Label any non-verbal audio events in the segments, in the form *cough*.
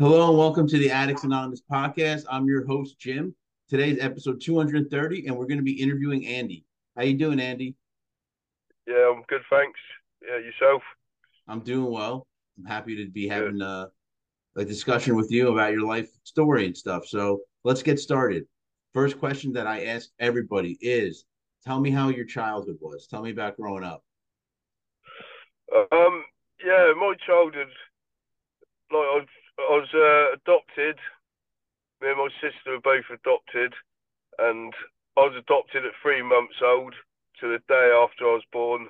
Hello and welcome to the Addicts Anonymous podcast. I'm your host Jim. Today's episode 230, and we're going to be interviewing Andy. How you doing, Andy? Yeah, I'm good, thanks. Yeah, yourself? I'm doing well. I'm happy to be having a, a discussion with you about your life story and stuff. So let's get started. First question that I ask everybody is, tell me how your childhood was. Tell me about growing up. Um, yeah, my childhood, like I, I was uh, adopted. Me and my sister were both adopted, and I was adopted at three months old to the day after I was born.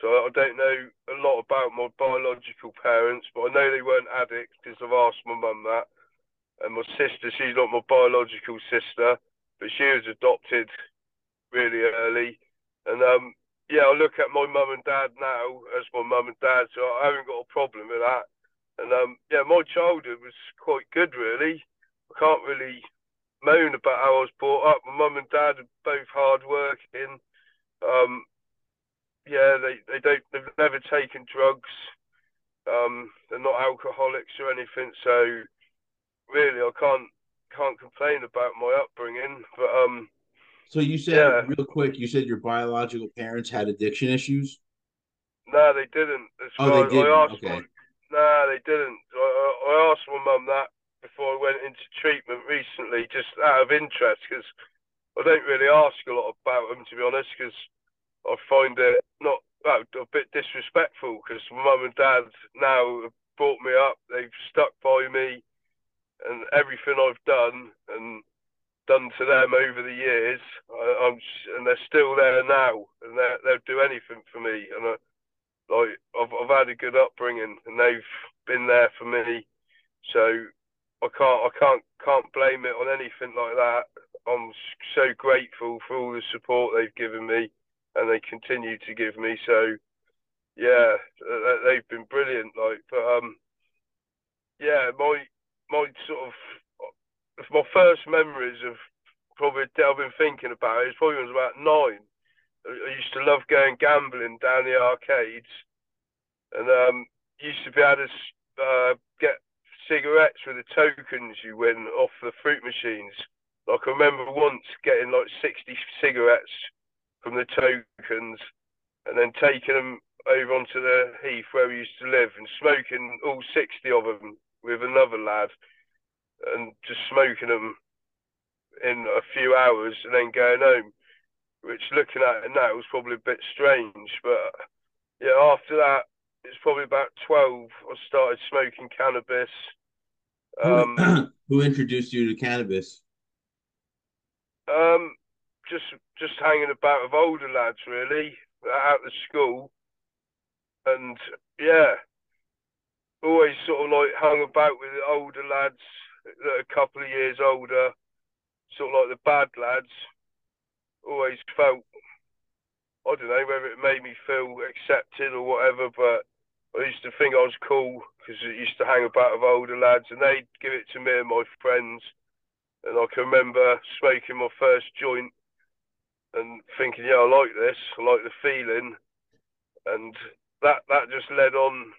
So I don't know a lot about my biological parents, but I know they weren't addicts because I've asked my mum that. And my sister, she's not my biological sister, but she was adopted really early. And um, yeah, I look at my mum and dad now as my mum and dad, so I haven't got a problem with that. And um, yeah, my childhood was quite good, really. I can't really moan about how I was brought up. My mum and dad are both hard working. Um, yeah, they, they don't they've never taken drugs. Um, they're not alcoholics or anything, so really I can't can't complain about my upbringing. But um, so you said yeah. real quick, you said your biological parents had addiction issues. No, they didn't. oh, they didn't. I asked okay. My, no, they didn't. I, I asked my mum that before I went into treatment recently, just out of interest, because I don't really ask a lot about them, to be honest, because I find it not well, a bit disrespectful, because my mum and dad now have brought me up, they've stuck by me, and everything I've done and done to them over the years, I, am and they're still there now, and they'll do anything for me, and I, like I've I've had a good upbringing, and they've been there for me, so I can't I can't can't blame it on anything like that. I'm so grateful for all the support they've given me, and they continue to give me. So yeah, they've been brilliant. Like, but um, yeah, my my sort of my first memories of probably I've been thinking about it. It's probably when I was about nine. I used to love going gambling down the arcades, and um, used to be able to uh, get cigarettes with the tokens you win off the fruit machines. Like I remember once getting like 60 cigarettes from the tokens and then taking them over onto the heath where we used to live and smoking all 60 of them with another lad and just smoking them in a few hours and then going home, which looking at it now was probably a bit strange. But yeah, after that, it's probably about 12, I started smoking cannabis um, *clears throat* who, introduced you to cannabis? Um, just just hanging about with older lads, really, out of school, and yeah, always sort of like hung about with the older lads that are a couple of years older, sort of like the bad lads. Always felt, I don't know whether it made me feel accepted or whatever, but I used to think I was cool because I used to hang about with older lads, and they'd give it to me and my friends. And I can remember smoking my first joint and thinking, yeah, I like this, I like the feeling, and that that just led on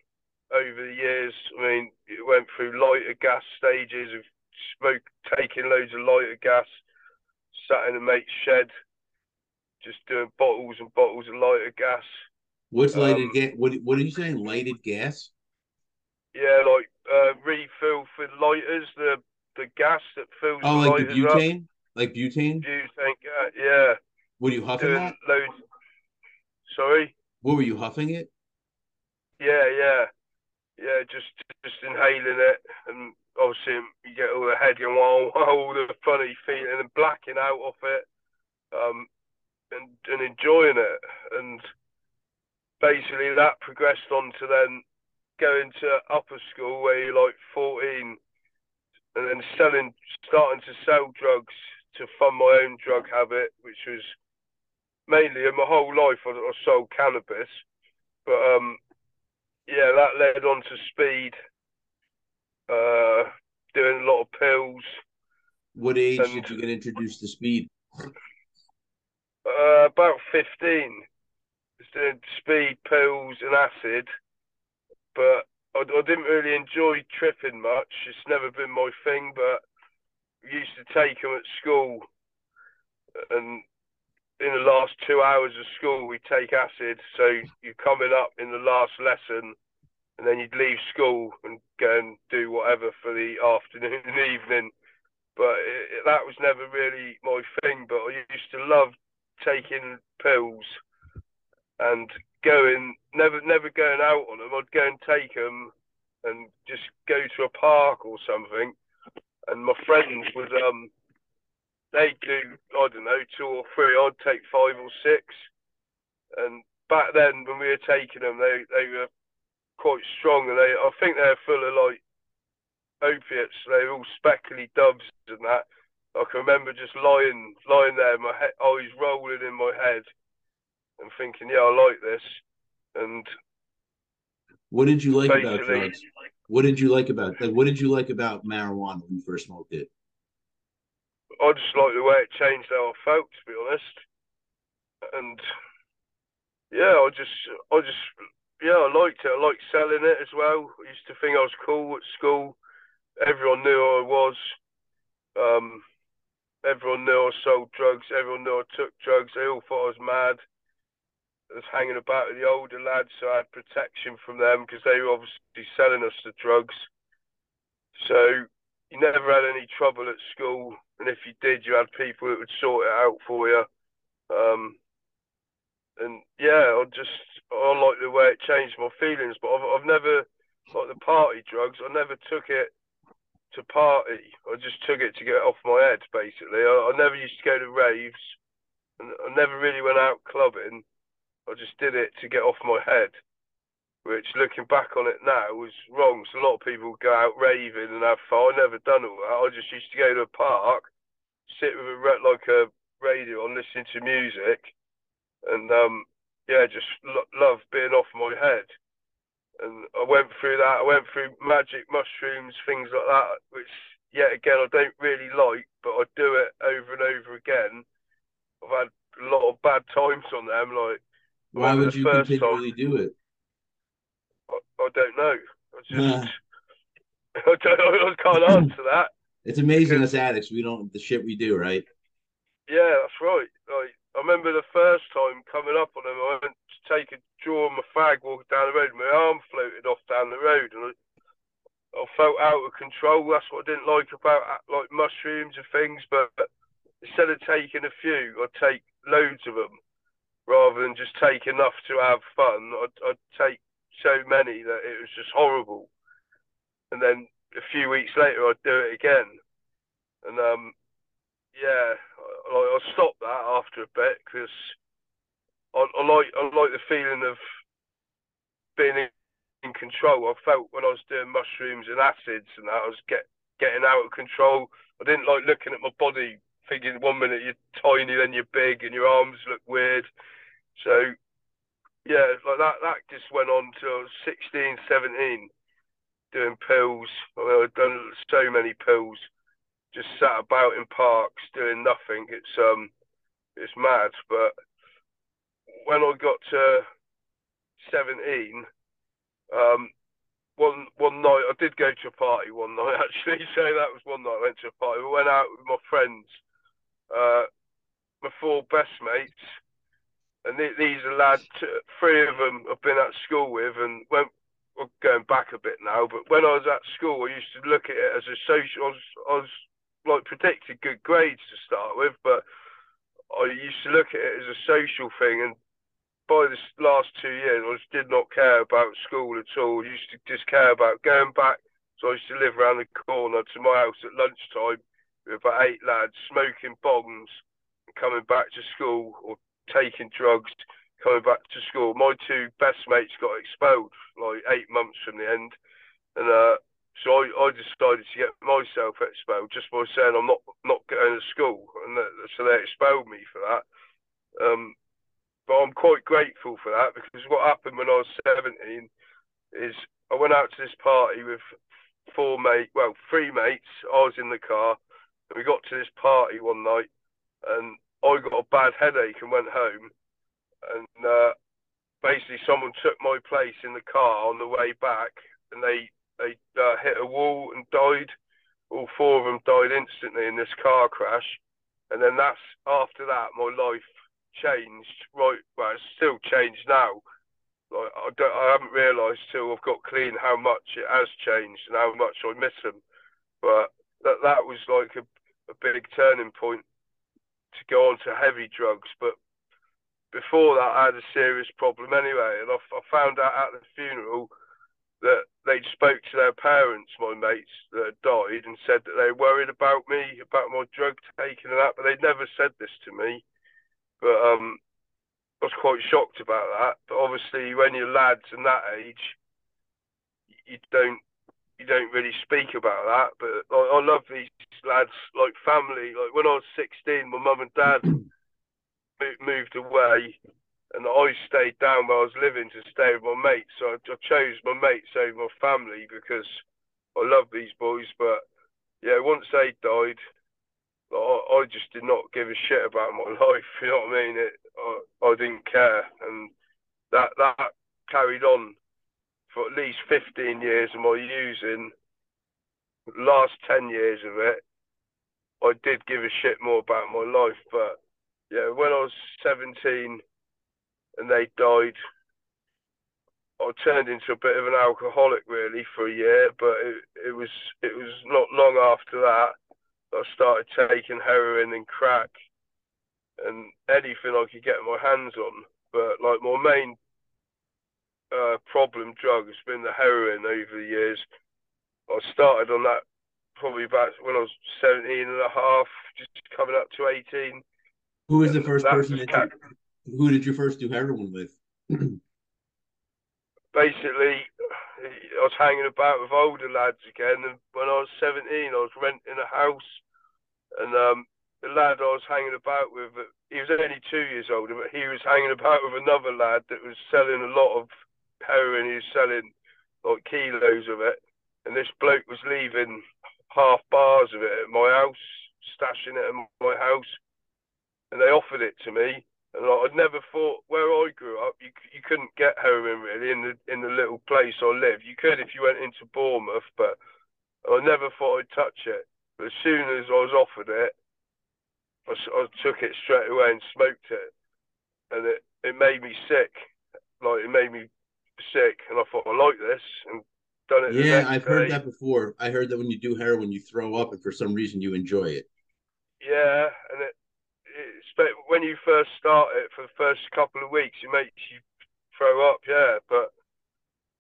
over the years. I mean, it went through lighter gas stages of smoke, taking loads of lighter gas, sat in a mate's shed, just doing bottles and bottles of lighter gas What's um, lighted gas? What What are you saying? Lighted gas? Yeah, like uh, refill for lighters. The the gas that fills. Oh, the like the butane, up. like butane. Butane, uh, yeah. Were you huffing Doing that? Loads. Sorry. What were you huffing it? Yeah, yeah, yeah. Just just inhaling it, and obviously you get all the head and wow, *laughs* all the funny feeling, and blacking out off it. um, and and enjoying it. And basically, that progressed on to then going to upper school where you're like 14, and then selling, starting to sell drugs to fund my own drug habit, which was mainly in my whole life I, I sold cannabis, but um, yeah, that led on to speed, uh, doing a lot of pills. What age and, did you get introduced to speed? Uh, about 15. Just doing speed, pills, and acid. But I, I, didn't really enjoy tripping much. It's never been my thing, but used to take them at school. And in the last two hours of school, we take acid. So you're coming up in the last lesson, and then you'd leave school and go and do whatever for the afternoon *laughs* and evening. But it, it, that was never really my thing. But I used to love taking pills and going, never never going out on them. I'd go and take them and just go to a park or something. And my friends would um they do, I don't know, two or three. I'd take five or six. And back then, when we were taking them, they, they were quite strong, and they I think they're full of like opiates. They're all speckly doves and that. I can remember just lying lying there, my head, eyes rolling in my head, and thinking, yeah, I like this. And what did you like about drugs? What did you like about like what did you like about marijuana when you first smoked it? I just like the way it changed how I felt, to be honest. And yeah, I just, I just, yeah, I liked it. I liked selling it as well. I used to think I was cool at school. Everyone knew I was. Um, everyone knew I sold drugs. Everyone knew I took drugs. They all thought I was mad. I was hanging about with the older lads, so I had protection from them because they were obviously selling us the drugs. So you never had any trouble at school and if you did, you had people that would sort it out for you. Um, and yeah, I just I like the way it changed my feelings. But I've I've never like the party drugs. I never took it to party. I just took it to get it off my head. Basically, I, I never used to go to raves, and I never really went out clubbing. I just did it to get off my head which looking back on it now was wrong. So a lot of people go out raving and have fun. I never done all that. I just used to go to a park, sit with a like a radio on, listening to music, and um, yeah, just lo- love being off my head. And I went through that. I went through magic mushrooms, things like that, which yet again I don't really like, but I do it over and over again. I've had a lot of bad times on them. Like, why would you continually time, do it? I, I don't know. I just *laughs* I, don't, know. I can't answer that. *clears throat* It's amazing because, us addicts. We don't the shit we do, right? Yeah, that's right. Like I remember the first time coming up on them. I went take a draw on my fag, walking down the road, my arm floated off down the road, and I, I felt out of control. That's what I didn't like about like mushrooms and things. But instead of taking a few, I'd take loads of them rather than just take enough to have fun. I'd, I'd take so many that it was just horrible. And then a few weeks later, I'd do it again. And um, yeah, I, I stopped that after a bit because I, I like I like the feeling of being in, in control. I felt when I was doing mushrooms and acids and that I was get getting out of control. I didn't like looking at my body, thinking one minute you're tiny, then you're big, and your arms look weird. So yeah, like that. That just went on till 16, 17, doing pills. I mean, I've done so many pills. Just sat about in parks doing nothing. It's um, it's mad. But when I got to 17, um, one one night I did go to a party one *laughs* night actually. So that was one night I went to a party. We went out with my friends, uh, my four best mates and these are lads, three of them I've been at school with, and when we're going back a bit now, but when I was at school, I used to look at it as a social. I was, I was like predicted good grades to start with, but I used to look at it as a social thing, and by this last two years, I just did not care about school at all. I used to just care about going back. So I used to live around the corner to my house at lunchtime with about eight lads smoking bongs coming back to school or taking drugs, coming back to school. My two best mates got expelled like eight months from the end, and uh, so I, I decided to get myself expelled just by saying I'm not not going to school, and that, so they expelled me for that. Um, but I'm quite grateful for that because what happened when I was 17 is I went out to this party with four mates, well, three mates. I was in the car, and we got to this party one night, and I got a bad headache and went home, and uh, basically someone took my place in the car on the way back, and they they uh, hit a wall and died. All four of them died instantly in this car crash, and then that's after that my life changed. Right, well, it's still changed now. Like I don't, I haven't realised till I've got clean how much it has changed and how much I miss them. But that that was like a, a big turning point to go on to heavy drugs. But before that, I had a serious problem anyway, and I, I found out at the funeral that they'd spoke to their parents, my mates that had died, and said that they worried about me, about my drug taking and that, but they'd never said this to me. But um, I was quite shocked about that. But obviously, when you're lads and that age, you don't you don't really speak about that. But I, I love these lads like family. Like when I was 16, my mum and dad *clears throat* moved away, and I stayed down where I was living to stay with my mates. So I, I chose my mates over my family because I love these boys. But yeah, once they died, I, just did not give a shit about my *laughs* life. You know what I mean? It, I, I didn't care, and that that carried on for at least 15 years of my using. Last 10 years of it, I did give a shit more about my life. But yeah, when I was 17 and they died. I turned into a bit of an alcoholic really for a year, but it, it was it was not long after that I started taking heroin and crack and anything I could get my hands on. But like my main uh, problem drug has been the heroin over the years. I started on that probably about when I was 17 and a half, just coming up to 18. Who was the first person that who did you first do heroin with? *clears throat* Basically, I was hanging about with older lads again, and when I was 17, I was renting a house, and um, the lad I was hanging about with, he was only two years older, but he was hanging about with another lad that was selling a lot of heroin. He was selling like kilos of it, and this bloke was leaving half bars of it at my house, stashing it at my house, and they offered it to me like, I'd never thought where I grew up, you you couldn't get heroin really in the in the little place I lived. You could if you went into Bournemouth, but I never thought I'd touch it. But as soon as I was offered it, I, I took it straight away and smoked it, and it it made me sick. Like it made me sick, and I thought I like this, and done it. Yeah, I've day. heard that before. I heard that when you do heroin, you throw up, and for some reason you enjoy it. Yeah, and it when you first start it for the first couple of weeks, it makes you throw up, yeah. But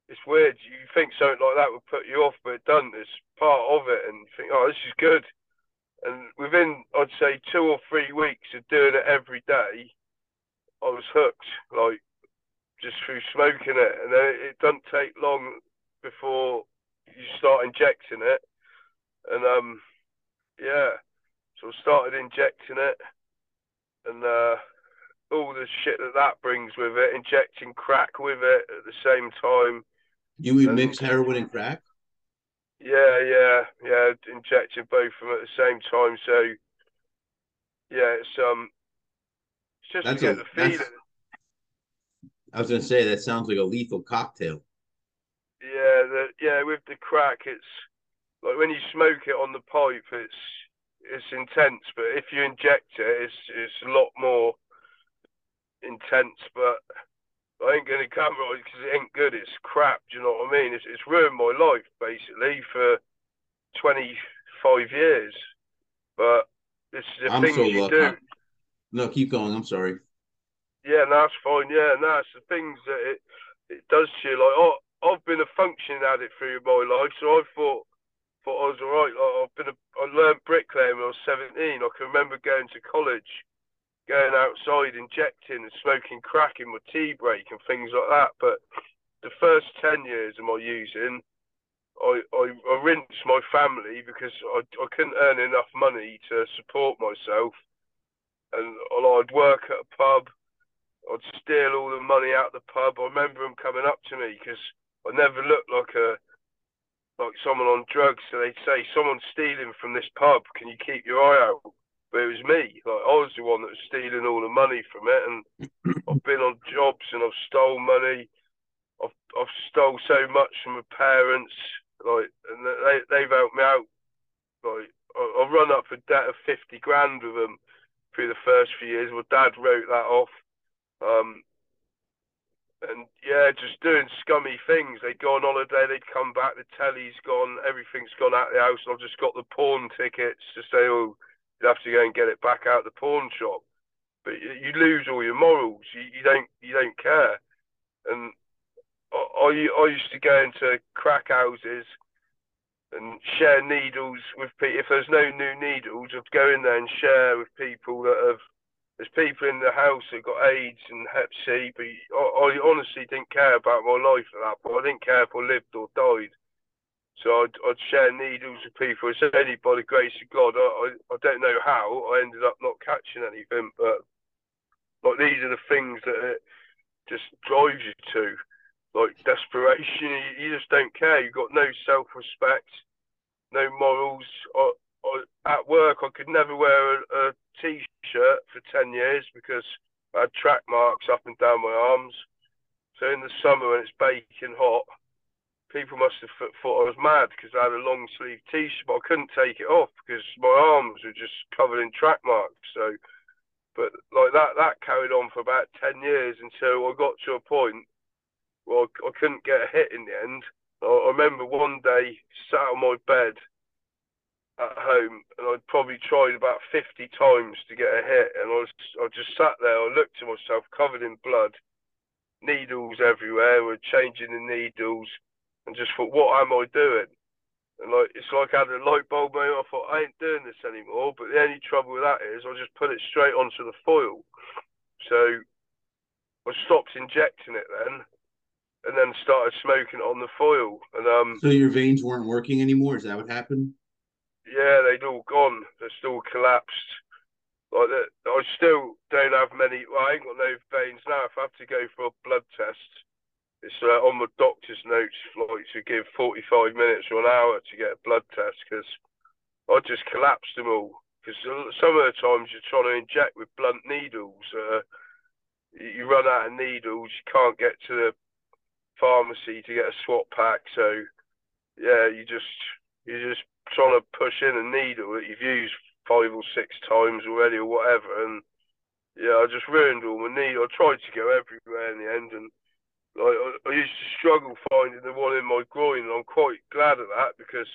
it's weird. You think something like that would put you off, but it doesn't. It's part of it, and think, oh, this is good. And within, I'd say, two or three weeks of doing it every day, I was hooked, like just through smoking it. And then it, it doesn't take long before you start injecting it. And um, yeah, so I started injecting it and uh, all the shit that that brings with it, injecting crack with it at the same time. You would mix heroin and crack? Yeah, yeah, yeah. Injecting both of them at the same time. So, yeah, it's um, it's just that's to get a, the feeling. I was gonna say that sounds like a lethal cocktail. Yeah, the, yeah. With the crack, it's like when you smoke it on the pipe, it's it's intense, but if you inject it, it's it's a lot more intense. But I ain't gonna come right because it ain't good. It's crap. Do you know what I mean? It's it's ruined my life basically for twenty five years. But this is the I'm things so you do. No, keep going. I'm sorry. Yeah, no, that's fine. Yeah, no, it's the things that it it does to you. Like, oh, I've been a functioning addict through my life, so I thought thought I was all right. I've been a, I learned bricklaying when I was 17. I can remember going to college going outside, injecting and smoking crack in my tea break and things like that. But the first 10 years of my using, I, I, I rinsed my family because I, I couldn't earn enough money to support myself. And I'd work at a pub, I'd steal all the money out of the pub. I remember them coming up to me because I never looked like a like someone on drugs. So they'd say, "Someone's stealing from this pub. Can you keep your eye out?" But it was me. Like I was the one that was stealing all the money from it, and *clears throat* I've been on jobs and I've stole money. I've I've stole so much from my parents, like, and they they've helped me out. Like I, have run up a debt of fifty grand with them through the first few years. My dad wrote that off. Um, and yeah, just doing scummy things. They'd go on holiday, they'd come back, the telly's gone, everything's gone out of the house, and I've just got the pawn tickets to say, oh, you have to go and get it back out the pawn shop. But you, you lose all your morals. You, you don't you don't care. And I, I used to go into crack houses and share needles with people. If there's no new needles, I'd go in there and share with people that have. There's people in the house that got AIDS and Hep C, but I, I honestly didn't care about my life at that point. I didn't care if I lived or died. So I'd, I'd share needles with people. It's only by the grace of God. I, I, I don't know how I ended up not catching anything, but like these are the things that it just drives you to, like desperation. You, you just don't care. You've got no self-respect, no morals. I, I, at work, I could never wear a, a t-shirt for ten years because I had track marks up and down my arms. So in the summer when it's baking hot people must have thought I was mad because I had a long sleeve t-shirt, but I couldn't take it off because my arms were just covered in track marks. So, but like that, that carried on for about ten years until I got to a point where I, I couldn't get a hit in the end. I, I remember one day sat on my bed at home and I'd probably tried about 50 times to get a hit and I was I just sat there I looked at myself covered in blood needles everywhere we're changing the needles and just thought, what am I doing? And like it's like I had a light bulb moment. I thought I ain't doing this anymore. But the only trouble with that is I just put it straight onto the foil. So I stopped injecting it then, and then started smoking on the foil. And um. So your veins weren't working anymore. Is that what happened? Yeah, they'd all gone. They're still collapsed. Like I still don't have many. Well, I ain't got no veins now. If I have to go for a blood test, it's uh, on the doctor's notes like to give 45 minutes or an hour to get a blood test because I just collapsed them all. Because some of the times you're trying to inject with blunt needles, uh, you run out of needles, you can't get to the pharmacy to get a swap pack. So yeah, you just you're just trying to push in a needle that you've used five or six times already or whatever, and yeah, I just ruined all my needle. I tried to go everywhere in the end, and like, I, I used to struggle finding the one in my groin, and I'm quite glad of that because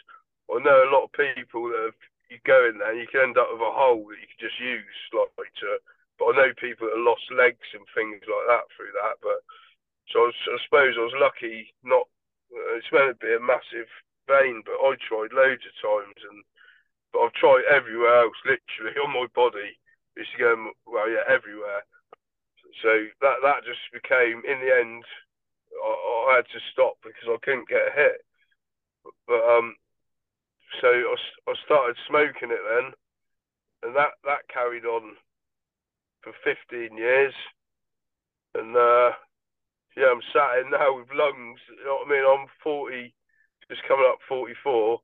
I know a lot of people that have, you go in there and you can end up with a hole that you can just use, like to. But I know people that lost legs and things like that through that. But so I, was, I suppose I was lucky. Not uh, it's meant to be a massive vein, but I tried loads of times, and but I've tried everywhere else, literally *laughs* on my body. It's going well, yeah, everywhere. So that that just became in the end I, I had to stop because I couldn't get a hit. But um, so I, I started smoking it then, and that that carried on for 15 years. And uh, yeah, I'm sat in now with lungs. You know what I mean? I'm 40, just coming up 44.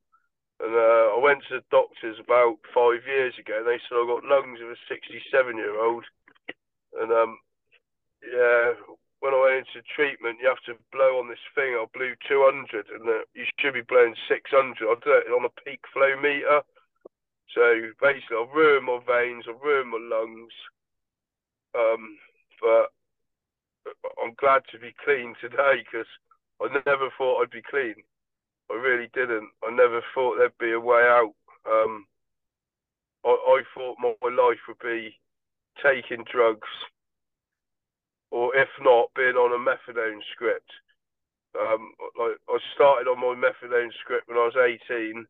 And uh, I went to the doctors about five years ago, and they said I got lungs of a 67 year old. And um, yeah, when I went into treatment, you have to blow on this thing. I blew 200, and uh, you should be blowing 600. I do it on a peak flow meter. So basically, I've ruined my veins, I've ruined my lungs. Um, but I'm glad to be clean today because I never thought I'd be clean. I really didn't. I never thought there'd be a way out. Um, I, I thought my life would be taking drugs, or if not, being on a methadone script. Um, like I started on my methadone script when I was 18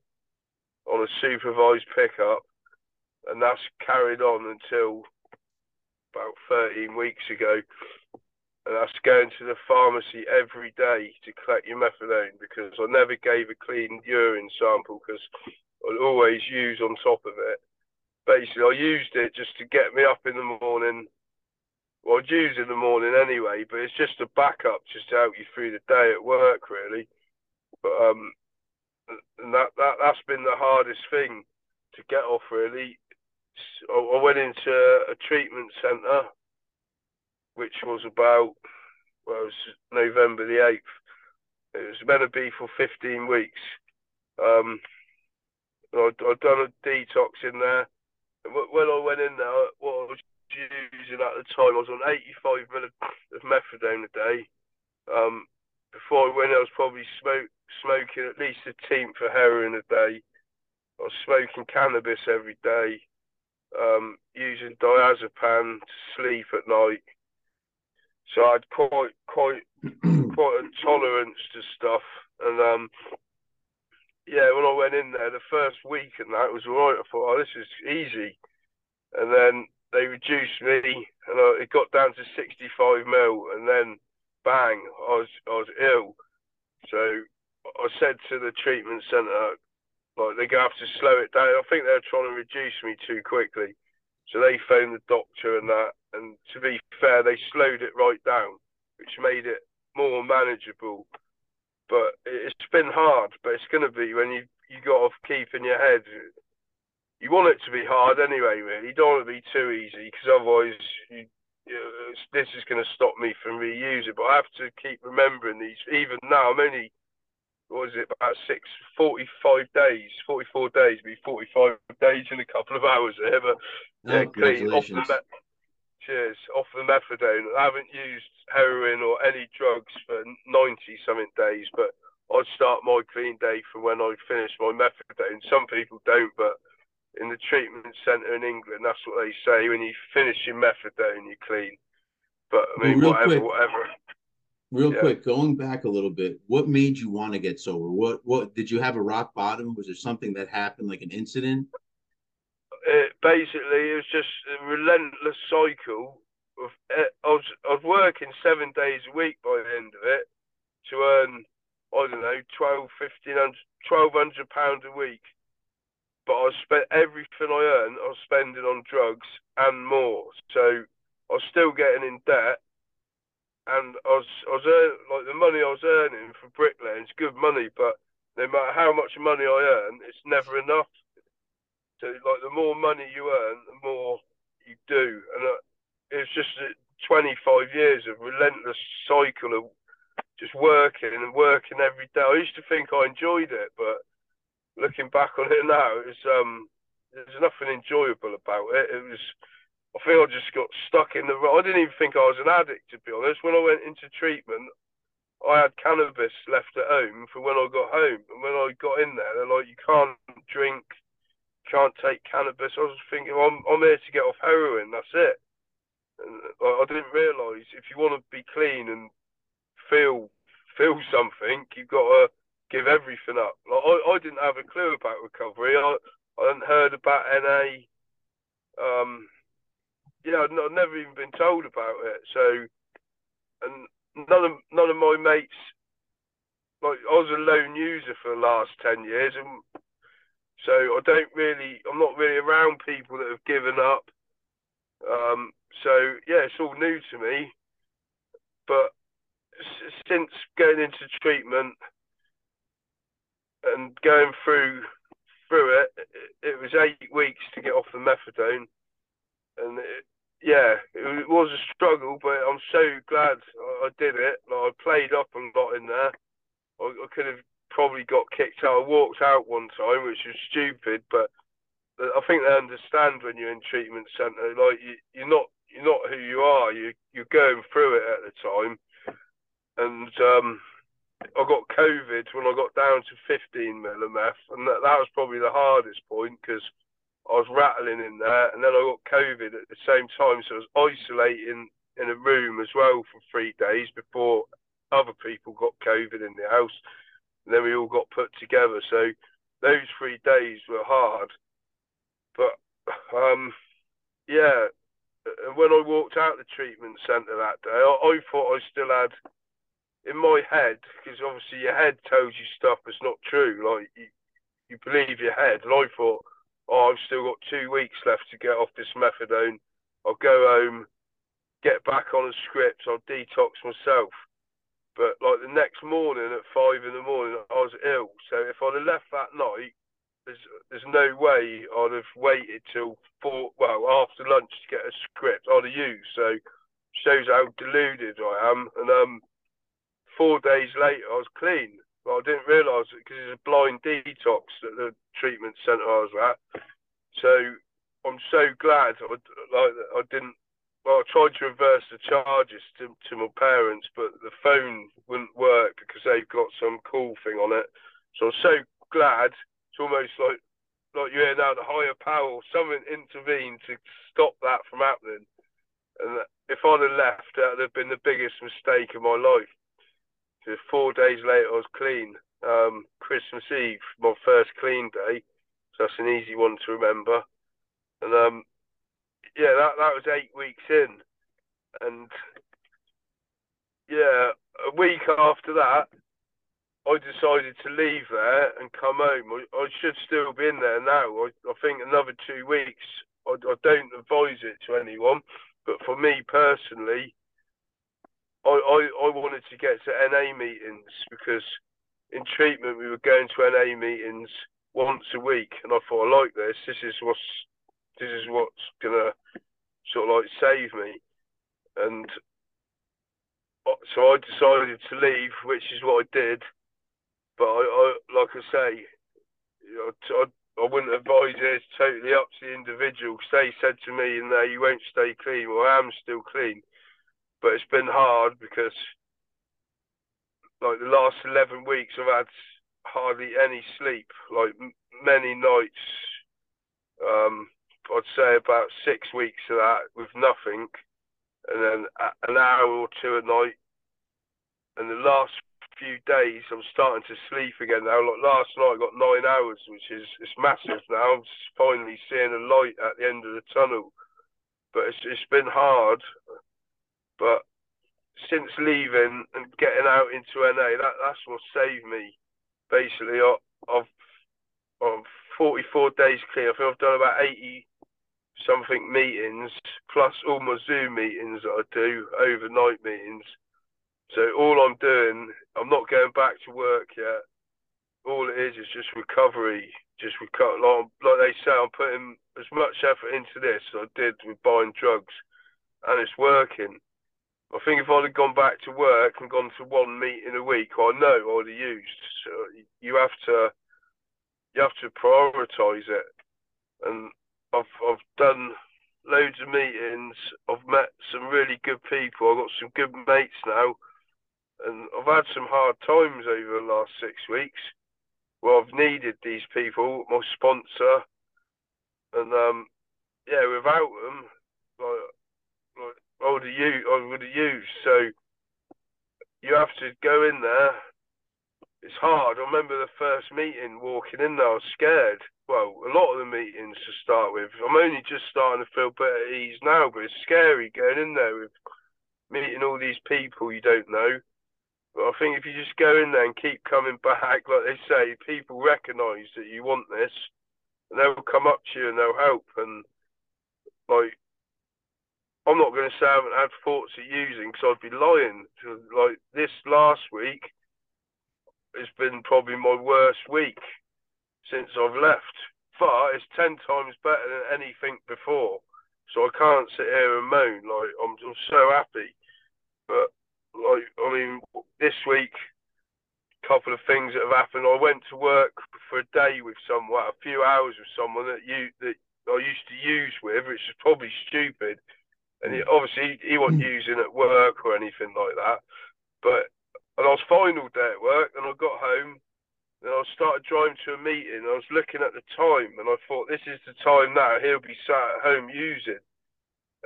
on a supervised pickup, and that's carried on until about 13 weeks ago. And that's going to the pharmacy every day to collect your methadone because I never gave a clean urine sample because I'd always use on top of it. Basically, I used it just to get me up in the morning. Well, I'd use in the morning anyway, but it's just a backup just to help you through the day at work, really. But um, and that, that that's been the hardest thing to get off, really. I went into a treatment centre, which was about well, it was November the eighth. It was meant to be for fifteen weeks. Um, I'd, I'd done a detox in there. When I went in there, what I was using at the time, I was on 85 ml of methadone a day. Um, before I went, I was probably smoke, smoking at least a team for heroin a day. I was smoking cannabis every day um, using diazepam to sleep at night. So I had quite quite *clears throat* quite a tolerance to stuff, and um, yeah, when I went in there the first week and that was all right. I thought, oh, this is easy, and then they reduced me, and I, it got down to 65 mil, and then bang, I was I was ill. So I said to the treatment centre, like they're gonna have to slow it down. I think they're trying to reduce me too quickly. So they phoned the doctor and that. And to be fair, they slowed it right down, which made it more manageable. But it's been hard. But it's going to be when you you got to keep in your head. You want it to be hard anyway, really. You don't want it to be too easy because otherwise you, you know, this is going to stop me from reusing. But I have to keep remembering these. Even now, I'm only what is it, about six, 45 days, 44 days, be 45 days in a couple of *laughs* hours here. But oh, yeah, clean off the, cheers, off the methadone. I haven't used heroin or any drugs for 90 something days, but I'd start my clean day from when I finish my methadone. Some people don't, but in the treatment centre in England, that's what they say. When you finish your methadone, you're clean. But I mean, well, whatever, quick. whatever. Real yeah. quick, going back a little bit, what made you want to get sober? What what did you have a rock bottom? Was there something that happened, like an incident? It, basically, it was just a relentless cycle of. Eh, I was I was working seven days a week by the end of it to earn I don't know 12, 1500, 1200 pounds a week. But I spent everything I earned. I was spending on drugs and more. So I was still getting in debt and I was I was like the money I was earning for bricklaying is good money, but no matter how much money I earn, it's never enough. So like the more money you earn, the more you do, and uh, it's just 25 years of relentless cycle of just working and working every day. I used to think I enjoyed it, but looking back on it now, it's um there's nothing enjoyable about it. It was I think I just got stuck in the. I didn't even think I was an addict, to be honest. When I went into treatment, I had cannabis left at home for when I got home. And when I got in there, they're like, you can't drink, can't take cannabis. I was thinking, I'm, I'm here to get off heroin. That's it. And I didn't realise if you want to be clean and feel feel *laughs* something, you've got to give everything up. Like, I, I didn't have a clue about recovery. I, I hadn't heard about NA. Um, yeah, I've never even been told about it. So, and none of none of my mates, like I was a lone user for the last ten years, and so I don't really, I'm not really around people that have given up. Um, so yeah, it's all new to me. But since going into treatment and going through through it, it was eight weeks to get off the methadone and it, yeah, it was a struggle, but I'm so glad I did it. Like, I played up and got in there. I, I could have probably got kicked out. I walked out one time, which was stupid, but I think they understand when you're in treatment centre. Like you, you're not you're not who you are. You you're going through it at the time, and um, I got COVID when I got down to 15 millimeth, and that, that was probably the hardest point because I was rattling in there, and then I got COVID at the same time, so I was isolating in a room as well for three days before other people got COVID in the house, and then we all got put together. So those three days were hard, but um, yeah, and when I walked out the treatment centre that day, I, I thought I still had in my head because obviously your head tells you stuff that's not true. Like you, you believe your head, and I thought, oh, I've still got two weeks left to get off this methadone. I'll go home, get back on a script. I'll detox myself. But like the next morning at five in the morning, I was ill. So if I'd have left that night, there's there's no way I'd have waited till four well after lunch to get a script. I'd have used. So shows how deluded I am. And um, four days later, I was clean. But I didn't realise it because it's a blind detox at the treatment centre I was at. So I'm so glad I like I didn't. Well, I tried to reverse the charges to, to my parents, but the phone wouldn't work because they've got some cool thing on it. So I'm so glad it's almost like like you hear now the higher power, something intervened to stop that from happening. And if I'd have left, that would have been the biggest mistake of my life. So four days later, I was clean. Um, Christmas Eve, my first clean day. So that's an easy one to remember. And um, yeah, that that was eight weeks in, and yeah, a week after that, I decided to leave there and come home. I, I should still be in there now. I, I think another two weeks. I, I don't advise it to anyone, but for me personally, I, I, I wanted to get to NA meetings because in treatment we were going to NA meetings once a week, and I thought I like this. This is what's this is what's gonna sort of like save me, and uh, so I decided to leave, which is what I did. But I, I like I say, know, I, I wouldn't advise it. It's totally up to the individual. Because they said to me, "No, you won't stay clean." Well, I am still clean, but it's been hard because, like the last eleven weeks, I've had hardly any sleep. Like many nights, um, I'd say about six weeks of that with nothing, and then an hour or two a night. And the last few days, I'm starting to sleep again now. Like last night, I got nine hours, which is it's massive now. I'm finally seeing a light at the end of the tunnel, but it's it's been hard. But since leaving and getting out into NA, that that's what saved me. Basically, I, I've I've 44 days clear. I think I've done about 80 something meetings plus all my Zoom meetings that I do, overnight meetings. So all I'm doing, I'm not going back to work yet. All it is is just recovery. Just recover. Like, like they say, I'm putting as much effort into this as I did with buying drugs, and it's working. I think if I'd have gone back to work and gone to one meeting a week, I know I'd have used. So you have to, you have to prioritise it. And I've I've done loads of meetings. I've met some really good people. I've got some good mates now and I've had some hard times over the last six weeks where I've needed these people, my sponsor, and um, yeah, without them, like, like I would have used, I would have used. So you have to go in there. It's hard. I remember the first meeting walking in there, I was scared. Well, a lot of the meetings to start with. I'm only just starting to feel better at ease now, but it's scary going in there with meeting all these people you don't know but I think if you just go in there and keep coming back, like they say, people recognise that you want this, and they'll come up to you and they'll help. And like, I'm not going to say I haven't had thoughts of using because I'd be lying. Like this last week, it's been probably my worst week since I've left. But it's ten times better than anything before. So I can't sit here and moan. Like I'm, I'm so happy. But like I mean, this week, a couple of things that have happened. I went to work for a day with someone, a few hours with someone that you that I used to use with, which is probably stupid. And he, obviously, he wasn't mm. using at work or anything like that. But and I was fine all day at work, and I got home. And I started driving to a meeting. I was looking at the time, and I thought, this is the time now. He'll be sat at home using,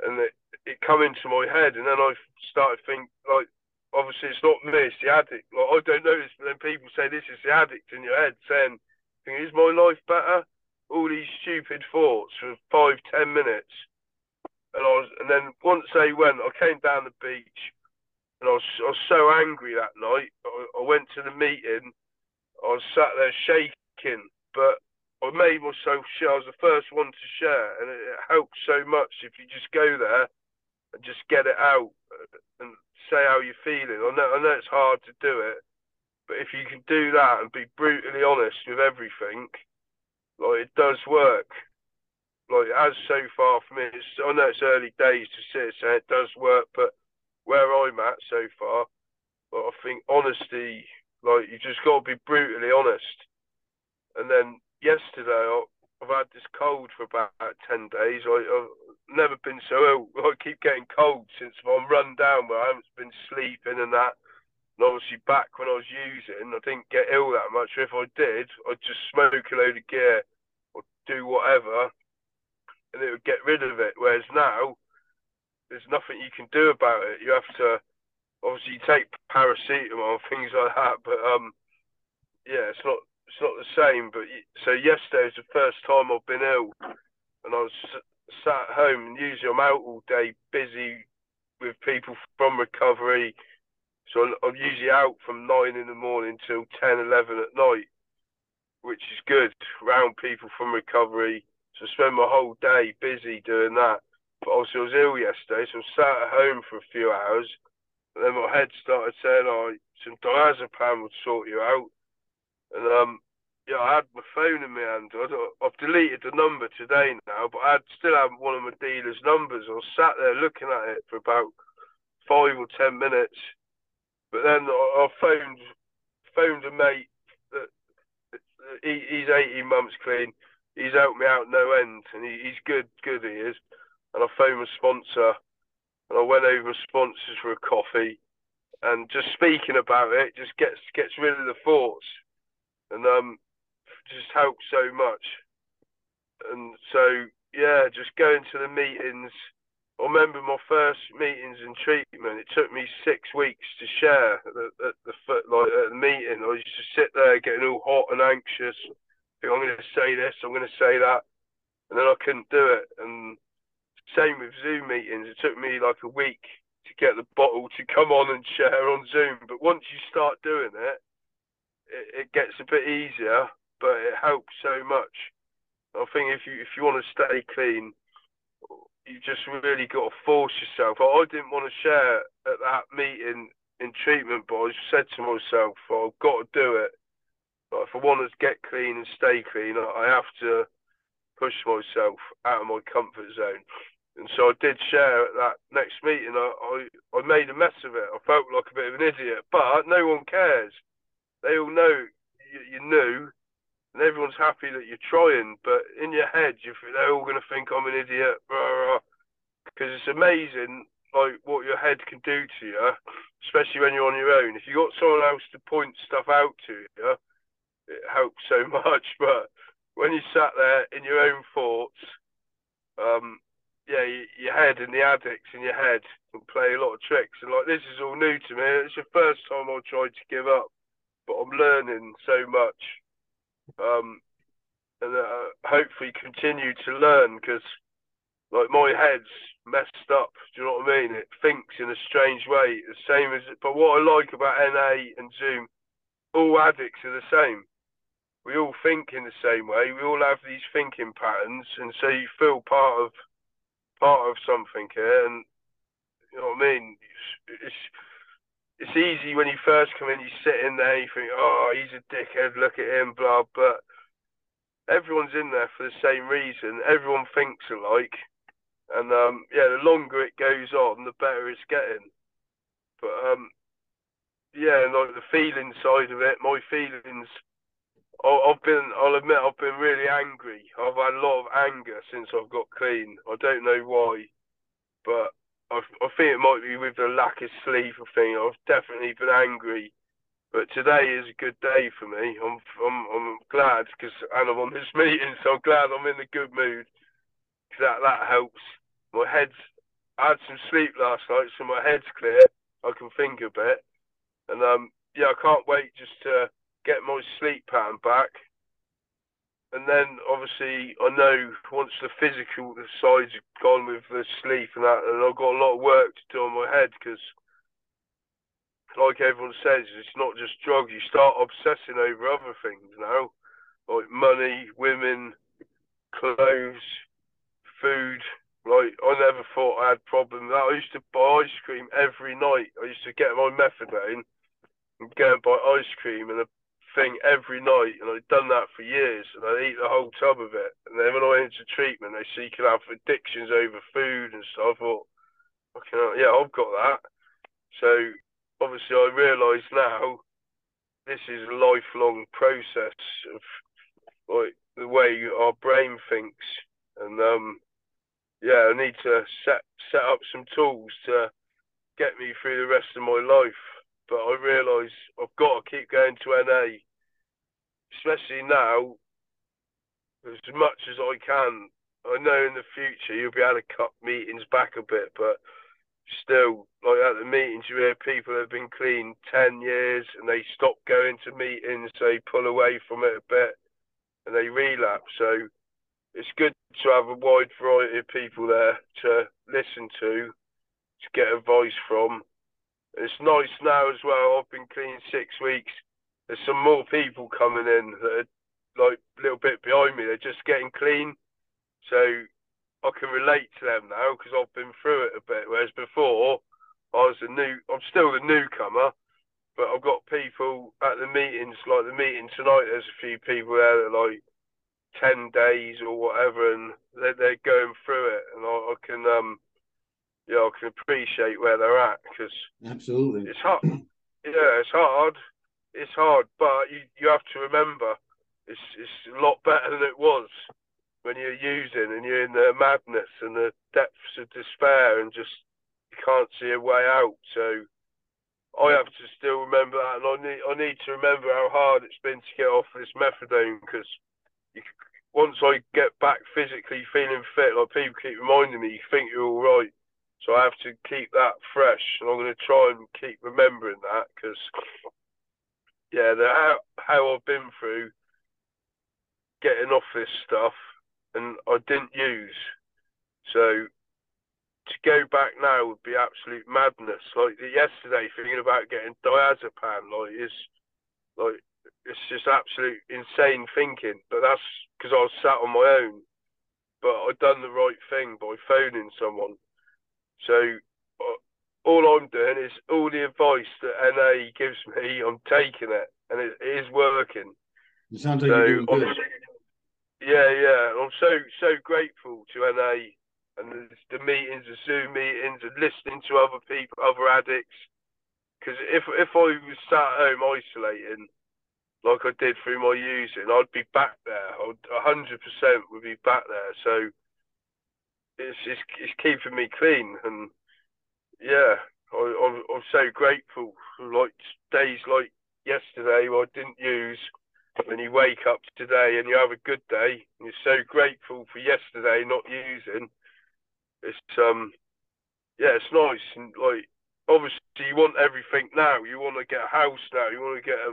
and it, it come into my head. And then I started thinking, like, obviously it's not me, it's the addict. Like, I don't know this, but then people say this is the addict in your head saying, is my life better? All these stupid thoughts for five, ten minutes. and I was, and then once they went, I came down the beach, and I was, I was so angry that night. I, I went to the meeting. I was sat there shaking, but I made myself share. I was the first one to share, and it, helps so much if you just go there and just get it out uh, and say how you're feeling. I know, I know it's hard to do it, but if you can do that and be brutally honest with everything, like it does work. Like has so far for me. It's, I know it's early days to sit say it does work, but where I'm at so far, like, I think honesty, like you just got to be brutally honest. And then yesterday, I, I've had this cold for about ten days. I, I've never been so ill. *laughs* I keep getting cold since I'm run down where I haven't been sleeping and that. And obviously back when I was using, I didn't get ill that much. If I did, I'd just smoke a load of gear or do whatever, and it would get rid of it. Whereas now, there's nothing you can do about it. You have to obviously you take paracetamol and *laughs* things like that. But um, yeah, it's not it's not the same. But so yesterday was the first time I've been ill, and I was sat at home. And usually I'm out all day, busy with people from recovery so I'm usually out from nine in the morning till 10, 11 at night, which is good around people from recovery. So I spend my whole day busy doing that. But I was ill yesterday, so I sat at home for a few hours. Then my head started saying, oh, some diazepam would sort you out. And um, yeah, I had my phone in my hand. I've deleted the number today now, but I still have one of my dealer's numbers. I was sat there looking at it for about five or ten minutes but then I, phoned phoned a mate that, he, he's 18 months clean. He's helped me out no end, and he, he's good, good he is. And I phoned my sponsor, and I went over sponsors for a coffee, and just speaking about it just gets gets rid of the thoughts, and um, just helps so much. And so yeah, just going to the meetings I remember my first meetings and treatment. It took me six weeks to share at the, at the like at the meeting. I used to sit there getting all hot and anxious. Think I'm going to say this, I'm going to say that, and then I couldn't do it. And same with Zoom meetings. It took me like a week to get the bottle to come on and share on Zoom. But once you start doing it, it, it gets a bit easier. But it helps so much. I think if you if you want to stay clean you just really got to force yourself. I, I didn't want to share at that meeting in treatment, but I said to myself, I've got to do it. Like, if I want to get clean and stay clean, I, I have to push myself out of my comfort zone. And so I did share at that next meeting. I, I, I made a mess of it. I felt like a bit of an idiot, but no one cares. They all know you, you knew and everyone's happy that you're trying, but in your head, you they're all going to think I'm an idiot, because it's amazing like what your head can do to you, especially when you're on your own. If you got someone else to point stuff out to you, it helps so *laughs* much. But when you sat there in your own thoughts, um, yeah, your head and the addicts in your head can play a lot of tricks. And like this is all new to me. It's the first time I tried to give up, but I'm learning so much um, and uh, hopefully continue to learn because like my head's messed up. Do you know what I mean? It thinks in a strange way, the same as. But what I like about NA and Zoom, all addicts are the same. We all think in the same way. We all have these thinking patterns, and so you feel part of part of something here. And you know what I mean? It's, it's it's easy when you first come in, you sit in there, you think, oh, he's a dickhead, look at him, blah. But everyone's in there for the same reason. Everyone thinks alike, and um, yeah, the longer it goes on, the better it's getting. But um, yeah, like the feeling side of it, my feelings. I've been, I'll admit, I've been really angry. I've had a lot of anger since I've got clean. I don't know why, but I, I think it might be with the lack of sleep. I think I've definitely been angry, but today is a good day for me. I'm I'm, I'm glad because and I'm on this *laughs* meeting, so I'm glad I'm in a good mood. Cause that that helps. My head's I had some sleep last night, so my head's clear. I can think a bit, and um yeah, I can't wait just to get my sleep pattern back. and then obviously I know once the physical the side's gone with the sleep and that, and I've got a lot of work to do on my head because, like everyone says, it's not just drugs. You start obsessing over other things now, like money, women, clothes, food. Like I never thought I had problems. I used to buy ice cream every night. I used to get my methadone and go and buy ice cream and a thing every night, and I'd done that for years, and I'd eat the whole tub of it. And then when I went into treatment, they see you can have addictions over food and stuff. I thought, okay, yeah, I've got that. So obviously, I realise now this is a lifelong process of like the way our brain thinks, and um, yeah, I need to set set up some tools to get me through the rest of my life but I realise I've got to keep going to NA, especially now, much as I can. I know in the future you'll be able to cut meetings back a bit, but still, like at the meetings, you hear people have been clean 10 years and they stop going to meetings, they pull away from it a bit and they relapse. So it's good to have a wide variety of people there to listen to, to get advice from it's nice now as well. I've been clean six weeks. There's some more people coming in that are like little bit behind me. They're just getting clean, so I can relate to them now because I've been through it a bit. Whereas before, I was a new. I'm still the newcomer, but I've got people at the meetings. Like the meeting tonight, there's a few people there that are like ten days or whatever, and they're, they're going through it, and I, I can um you know, can appreciate where they're at because absolutely it's hard. yeah, it's hard. It's hard, but you you have to remember it's it's a lot better than it was when you're using and you're in the madness and the depths of despair and just you can't see a way out. So I have to still remember that, and I need I need to remember how hard it's been to get off this methadone because once I get back physically feeling fit, like people keep reminding me, you think you're all right so I have to keep that fresh, and I'm going to try and keep remembering that because, yeah, the, how how I've been through getting off this stuff, and I didn't use. So to go back now would be absolute madness. Like yesterday, thinking about getting diazepam, like it's like it's just absolute insane thinking. But that's because I was sat on my own. But I'd done the right thing by phoning someone. So uh, all I'm doing is all the advice that NA gives me, I'm taking it, and it, it is working. Like so you're doing good. Yeah, yeah. I'm so so grateful to NA and the, meetings, the Zoom meetings, and listening to other people, other addicts. Because if if I was sat at home isolating, like I did through my using, I'd be back there. I'd hundred percent would be back there. So it's, it's, it's keeping me clean. And yeah, I, I'm, I'm so grateful. Like days like yesterday where I didn't use, and you wake up today and you have a good day, and you're so grateful for yesterday not using. It's um, yeah, it's nice and like obviously you want everything now. You want to get a house now. You want to get a,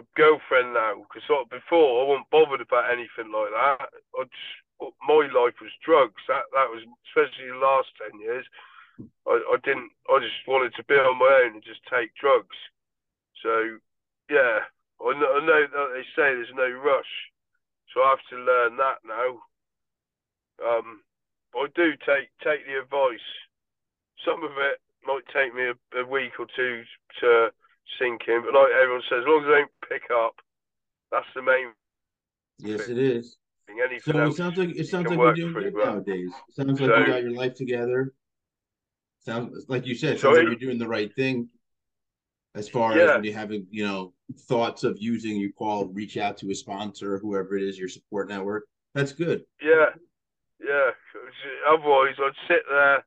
a girlfriend now. Because like before, I wasn't bothered about anything like that. I just my life was drugs. That that was especially the last ten years. I, I didn't. I just wanted to be on my own and just take drugs. So yeah, I know, I know that they say there's no rush, so I have to learn that now. Um, I do take take the advice. Some of it might take me a, a week or two to sink in, but like everyone says, as long as I don't pick up, that's the main. Yes, thing. it is. Anything so it sounds like it sounds like you're doing good well. nowadays. It sounds like so, you got your life together. Sounds like you said, sounds like you're doing the right thing. As far yeah. as when you're having, you know, thoughts of using, you call, reach out to a sponsor, whoever it is, your support network. That's good. Yeah, yeah. Otherwise, I'd sit there,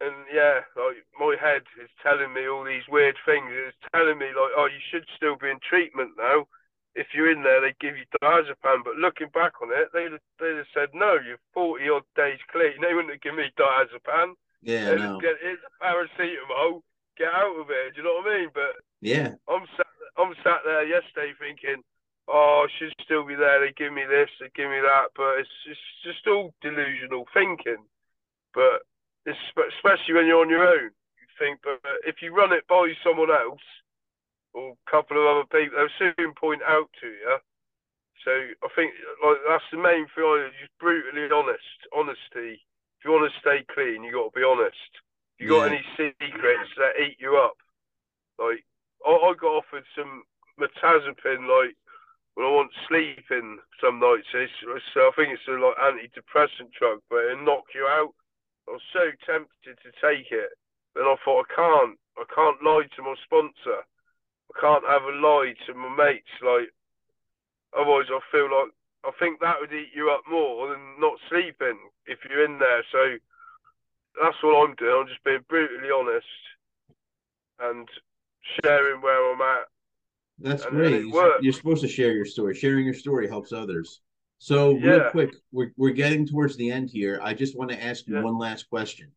and yeah, like my head is telling me all these weird things. It's telling me like, oh, you should still be in treatment now if you're in there, they give you diazepam. But looking back on it, they'd they'd have said, no, you're 40 odd days clean. They wouldn't have given me diazepam. Yeah, no. Get, here's paracetamol, get out of it. Do you know what I mean? But yeah, I'm sat, I'm sat there yesterday thinking, oh, I should still be there. They give me this, they give me that, but it's it's just all delusional thinking. But it's, especially when you're on your own, you think. But if you run it by someone else or a couple of other people, they'll soon point out to you. So I think like that's the main thing. I just brutally honest, honesty. If you want to stay clean, you got to be honest. You got yeah. any secrets that eat you up, like I, I got offered some mirtazapine, like when I want sleeping some nights. It's, it's, I think it's a like antidepressant drug, but it knock you out. I was so tempted to take it, then I thought I can't. I can't lie to my sponsor. I can't have a lie to my mates. Like Otherwise, I feel like I think that would eat you up more than not sleeping if you're in there. So that's what I'm doing. I'm just being brutally honest and sharing where I'm at. That's and great. You're supposed to share your story. Sharing your story helps others. So yeah. real quick, we're we're getting towards the end here. I just want to ask you yeah. one last question.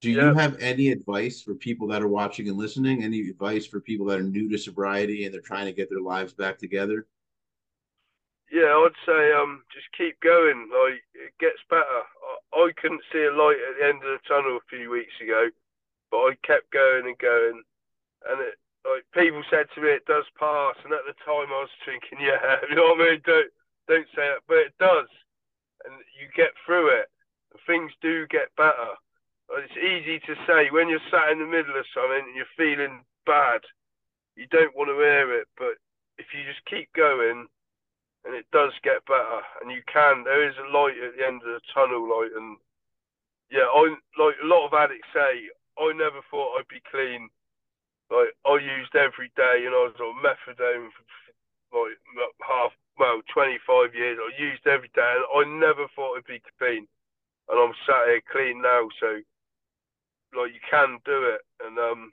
Do yeah. you have any advice for people that are watching and listening? Any advice for people that are new to sobriety and they're trying to get their lives back together? Yeah, I'd say um, just keep going. Like it gets better. I, couldn't see a light at the end of the tunnel a few weeks ago, but I kept going and going, and it like people said to me it does pass, and at the time I was thinking, *laughs* yeah, you know what I mean? Don't don't say that, but it does, and you get through it. And things do get better. It's easy to say when you're sat in the middle of something and you're feeling bad. You don't want to hear it, but if you just keep going and it does get better. And you can. There is a light at the end of the tunnel, light. And yeah, I like a lot of addicts say, I never thought I'd be clean. Like I used every day, and I was on methadone for like half, well, 25 years. I used every day, and I never thought I'd be clean. And I'm sat here clean now, so like you can do it, and um,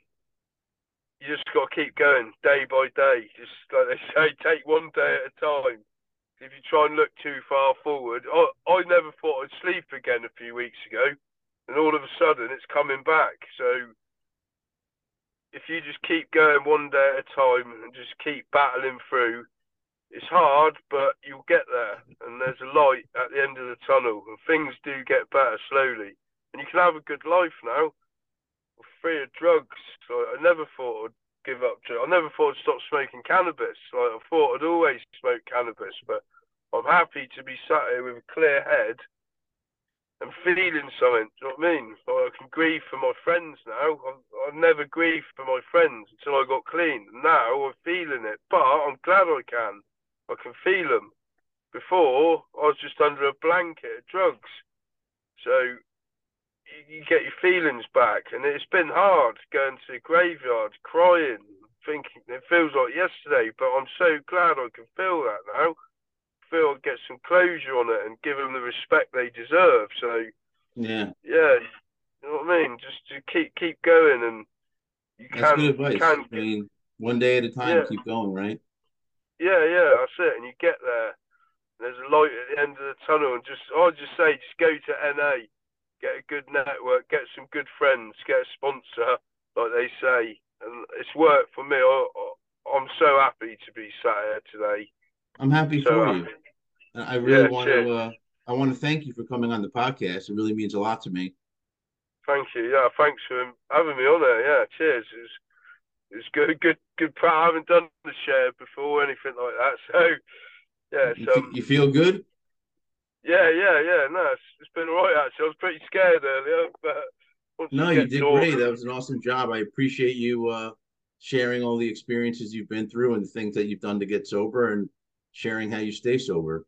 you just got to keep going day by day. Just like they *laughs* say, take one day at a time if you try and look too far forward, I, I never thought I'd sleep again a few weeks ago, and all of a sudden it's coming back. So if you just keep going one day at a time and just keep battling through, it's hard, but you'll get there. And there's a light at the end of the tunnel, and things do get better slowly. And you can have a good life now, free of drugs. So I never thought I'd give up. I never thought I'd stop smoking cannabis. Like I thought I'd always smoke cannabis, but I'm happy to be sat here with a clear head and feeling something. Do you know what I mean? Like I can grieve for my friends now. I've, I've never grieved for my friends until I got clean. Now I'm feeling it, but I'm glad I can. I can feel them. Before I was just under a blanket of drugs, so you, you get your feelings back, and it's been hard going to the graveyard, crying, thinking it feels like yesterday, but I'm so glad I can feel that now feel I get some closure on it and give them the respect they deserve. So yeah, yeah, you know what I mean. Just to keep keep going, and you That's can. good advice. Can, I mean, one day at a time, yeah. keep going, right? Yeah, yeah, that's it. And you get there. There's a light at the end of the tunnel, and just I'd just say, just go to NA, get a good network, get some good friends, get a sponsor, like they say, and it's worked for me. I, I'm so happy to be sat here today. I'm happy so, for you. I really yeah, want cheers. to. Uh, I want to thank you for coming on the podcast. It really means a lot to me. Thank you. Yeah, thanks for having me on there. Yeah, cheers. It's it's good, good, good. I haven't done the share before or anything like that. *laughs* So yeah, you, so, you feel good? Yeah, yeah, yeah. No, it's, it's been all right actually. I was pretty scared earlier, but no, you, did great. That was an awesome job. I appreciate you uh, sharing all the experiences you've been through and the things that you've done to get sober and sharing how you stay sober.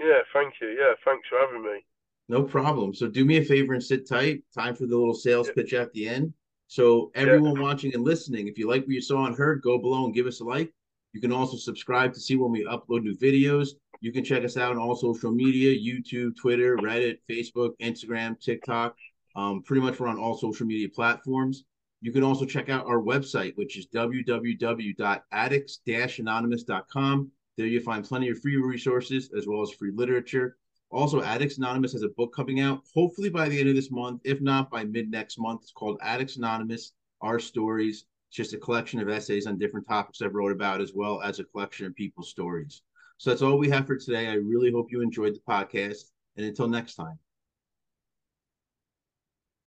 Yeah, thank you. Yeah, thanks for having me. No problem. So do me a favor and sit tight. Time for the little sales yeah. pitch at the end. So everyone yeah. watching and listening, if you like what you saw and heard, go below and give us a like. You can also subscribe to see when we upload new videos. You can check us out on all social media: YouTube, Twitter, Reddit, Facebook, Instagram, TikTok. Um, pretty much we're on all social media platforms. You can also check out our website, which is www.addicts-anonymous.com. There you'll find plenty of free resources as well as free literature. Also, Addicts Anonymous has a book coming out, hopefully by the end of this month, if not by mid next month. It's called Addicts Anonymous Our Stories It's just a collection of essays on different topics I've wrote about, as well as a collection of people's stories. So that's all we have for today. I really hope you enjoyed the podcast. And until next time.